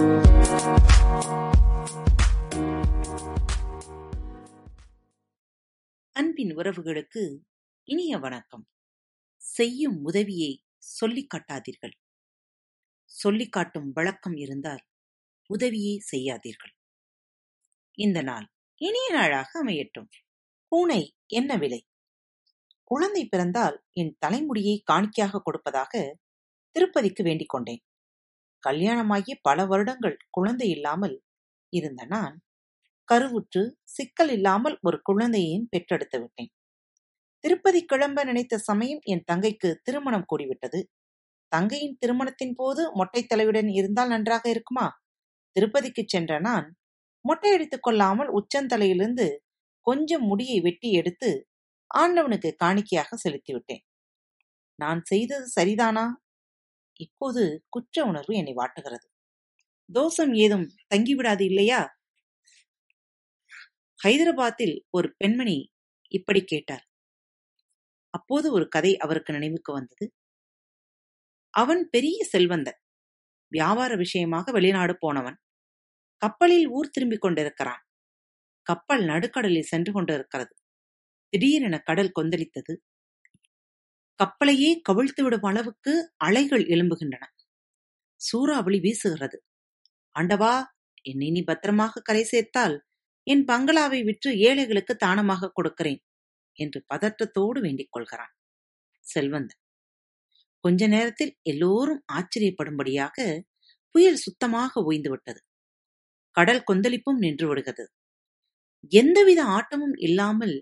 அன்பின் உறவுகளுக்கு இனிய வணக்கம். செய்யும் உதவியை சொல்லிக் காட்டாதீர்கள். சொல்லிக் காட்டும் வழக்கம் இருந்தால் உதவியை செய்யாதீர்கள். இந்த நாள் இனிய நாளாக அமையட்டும். பூனை என்ன விலை? குழந்தை பிறந்தால் என் தலைமுடியை காணிக்கையாக கொடுப்பதாக திருப்பதிக்கு வேண்டிக் கொண்டேன். கல்யாணமாகி பல வருடங்கள் குழந்தை இல்லாமல் இருந்த நான் கருவுற்று சிக்கல் இல்லாமல் ஒரு குழந்தையையும் பெற்றெடுத்து விட்டேன். திருப்பதி கிளம்ப நினைத்த சமயம் என் தங்கைக்கு திருமணம் கூடிவிட்டது. தங்கையின் திருமணத்தின் போது மொட்டை தலையுடன் இருந்தால் நன்றாக இருக்குமா? திருப்பதிக்கு சென்ற நான் மொட்டையடித்துக் கொள்ளாமல் உச்சந்தலையிலிருந்து கொஞ்சம் முடியை வெட்டி எடுத்து ஆண்டவனுக்கு காணிக்கையாக செலுத்திவிட்டேன் நான் செய்தது சரிதானா? இப்போது குற்ற உணர்வு என்னை வாட்டுகிறது. தோஷம் ஏதும் தங்கிவிடாது இல்லையா? ஹைதராபாத்தில் ஒரு பெண்மணி இப்படி கேட்டார். அப்போது ஒரு கதை அவருக்கு நினைவுக்கு வந்தது. அவன் பெரிய செல்வந்தன். வியாபார விஷயமாக வெளிநாடு போனவன். கப்பலில் ஊர் திரும்பிக் கொண்டிருக்கிறான். கப்பல் நடுக்கடலில் சென்று கொண்டிருக்கிறது. திடீரென கடல் கொந்தளித்தது. கப்பலையே கவிழ்த்து விடும் அளவுக்கு அலைகள் எழும்புகின்றன. சூறாவளி வீசுகிறது. ஆண்டவா என்னை நீ பத்திரமாக கரை சேர்த்தால் என் பங்களாவை விற்று ஏழைகளுக்கு தானமாக கொடுக்கிறேன் என்று பதற்றத்தோடு வேண்டிக் கொள்கிறான். செல்வந்தன் கொஞ்ச நேரத்தில் எல்லோரும் ஆச்சரியப்படும்படியாக புயல் சுத்தமாக ஓய்ந்துவிட்டது கடல் கொந்தளிப்பும் நின்று விடுகிறது. எந்தவித ஆட்டமும் இல்லாமல்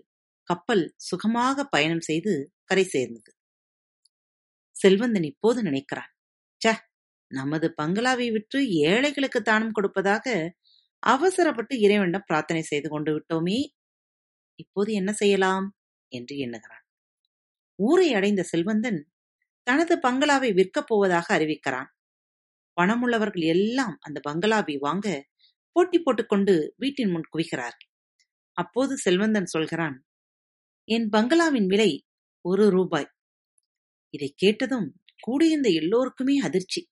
கப்பல் சுகமாக பயணம் செய்து கரை சேர்ந்தது. செல்வந்தன் இப்போது நினைக்கிறான். ச நமது பங்களாவை விற்று ஏழைகளுக்கு தானம் கொடுப்பதாக அவசரப்பட்டு இறைவனிடம் பிரார்த்தனை செய்து கொண்டு விட்டோமே இப்போது என்ன செய்யலாம்? என்று எண்ணுகிறான். ஊரை அடைந்த செல்வந்தன் தனது பங்களாவை விற்கப் போவதாக அறிவிக்கிறான். பணமுள்ளவர்கள் எல்லாம் அந்த பங்களாவை வாங்க போட்டி போட்டுக்கொண்டு வீட்டின் முன் குவிக்கிறார்கள் அப்போது செல்வந்தன் சொல்கிறான் என் பங்களாவின் விலை ஒரு ரூபாய். இதை கேட்டதும் கூடியிருந்த எல்லோருக்குமே அதிர்ச்சி.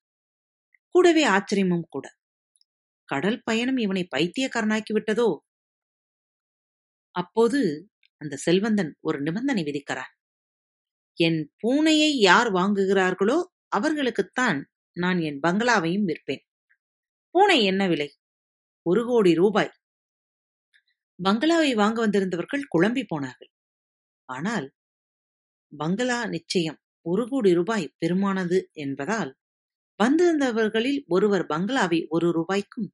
கூடவே ஆச்சரியமும் கூட. கடல் பயணம் இவனை பைத்தியக்காரனாக்கி விட்டதோ? அப்போது அந்த செல்வந்தன் ஒரு நிபந்தனை விதிக்கிறான். என் பூனையை யார் வாங்குகிறார்களோ அவர்களுக்குத்தான் நான் என் பங்களாவையும் விற்பேன். பூனை என்ன விலை? ஒரு கோடி ரூபாய். பங்களாவை வாங்க வந்திருந்தவர்கள் குழம்பி போனார்கள். ஆனால் பங்களா நிச்சயம் ஒரு கோடி ரூபாய் பெருமானது என்பதால் வந்திருந்தவர்களில் ஒருவர் பங்களாவை ஒரு ரூபாய்க்கும்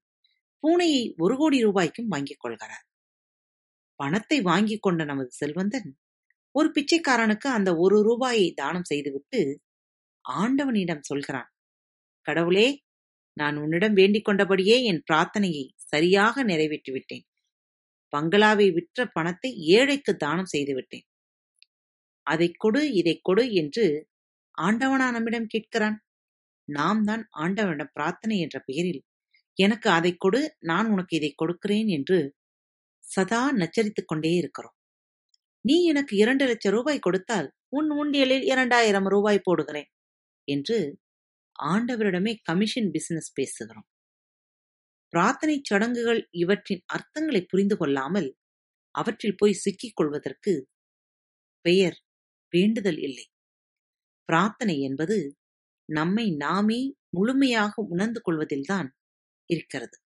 பூனையை ஒரு கோடி ரூபாய்க்கும் வாங்கிக் கொள்கிறார். பணத்தை வாங்கிக் கொண்ட நமது செல்வந்தன் ஒரு பிச்சைக்காரனுக்கு அந்த ஒரு ரூபாயை தானம் செய்துவிட்டு ஆண்டவனிடம் சொல்கிறான் கடவுளே நான் உன்னிடம் வேண்டிக் கொண்டபடியே என் பிரார்த்தனையை சரியாக நிறைவேற்றிவிட்டேன். பங்களாவை விற்ற பணத்தை ஏழைக்கு தானம் செய்துவிட்டேன். அதை கொடு இதை கொடு என்று ஆண்டவனா நம்மிடம் கேட்கிறான். நாம் தான் ஆண்டவனிடம் பிரார்த்தனை என்ற பெயரில் எனக்கு அதை கொடு நான் உனக்கு இதை கொடுக்கிறேன் என்று சதா நச்சரித்துக் கொண்டே இருக்கிறோம். நீ எனக்கு இரண்டு லட்சம் ரூபாய் கொடுத்தால் உன் உண்டியலில் இரண்டாயிரம் ரூபாய் போடுகிறேன் என்று ஆண்டவரிடமே கமிஷன் பிசினஸ் பேசுகிறோம். பிரார்த்தனை சடங்குகள் இவற்றின் அர்த்தங்களை புரிந்து கொள்ளாமல் அவற்றில் போய் சிக்கிக் கொள்வதற்கு பெயர் வேண்டுதல் இல்லை. பிரார்த்தனை என்பது நம்மை நாமே முழுமையாக உணர்ந்து கொள்வதில்தான் இருக்கிறது.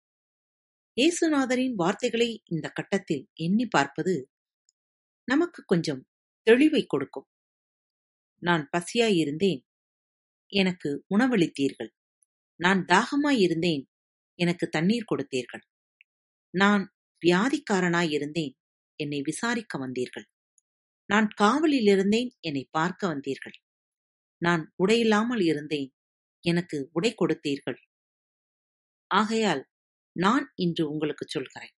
இயேசுநாதரின் வார்த்தைகளை இந்த கட்டத்தில் எண்ணி பார்ப்பது நமக்கு கொஞ்சம் தெளிவை கொடுக்கும். நான் பசியாயிருந்தேன் எனக்கு உணவளித்தீர்கள். நான் தாகமாயிருந்தேன் எனக்கு தண்ணீர் கொடுத்தீர்கள். நான் வியாதிக்காரனாயிருந்தேன் என்னை விசாரிக்க வந்தீர்கள். நான் காவலில் இருந்தேன் என்னை பார்க்க வந்தீர்கள். நான் உடையில்லாமல் இருந்தேன் எனக்கு உடை கொடுத்தீர்கள். ஆகையால் நான் இன்று உங்களுக்கு சொல்கிறேன்.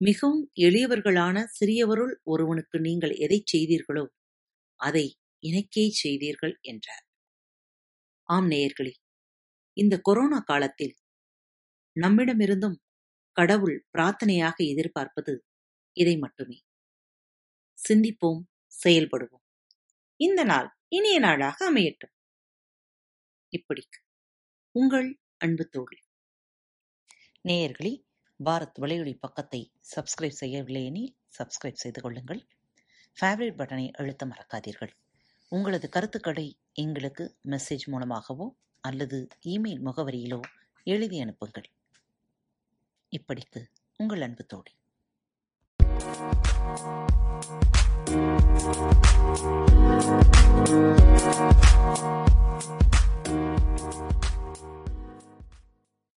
மிகவும் எளியவர்களான சிறியவருள் ஒருவனுக்கு நீங்கள் எதைச் செய்தீர்களோ அதை எனக்கே செய்தீர்கள் என்றார். ஆம் நேயர்களே இந்த கொரோனா காலத்தில் நம்மிடமிருந்தும் கடவுள் பிரார்த்தனையாக எதிர்பார்ப்பது இதை மட்டுமே. சிந்திப்போம் செயல்படுவோம். இந்த நாள் இனிய நாளாக அமையட்டும். இப்படிக்கு உங்கள் அன்பு தோழி. நேயர்களே பாரத் வலையொலி பக்கத்தை சப்ஸ்கிரைப் செய்யவில்லை எனில் சப்ஸ்கிரைப் செய்து கொள்ளுங்கள். ஃபேவரட் பட்டனை அழுத்த மறக்காதீர்கள். உங்களது கருத்துக்களை எங்களுக்கு மெசேஜ் மூலமாகவோ அல்லது இமெயில் முகவரியிலோ எழுதி அனுப்புங்கள். இப்படிக்கு உங்கள் அன்பு தோழி.